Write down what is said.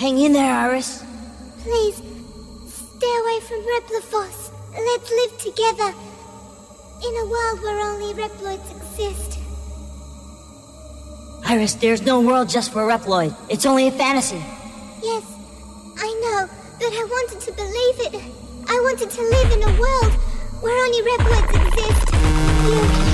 Hang in there, Iris. Please, stay away from Repliforce. Let's live together. In a world where only Reploids exist. Iris, there's no world just for Reploid. It's only a fantasy. Yes, I know, but I wanted to believe it. I wanted to live in a world where only Reploids exist. You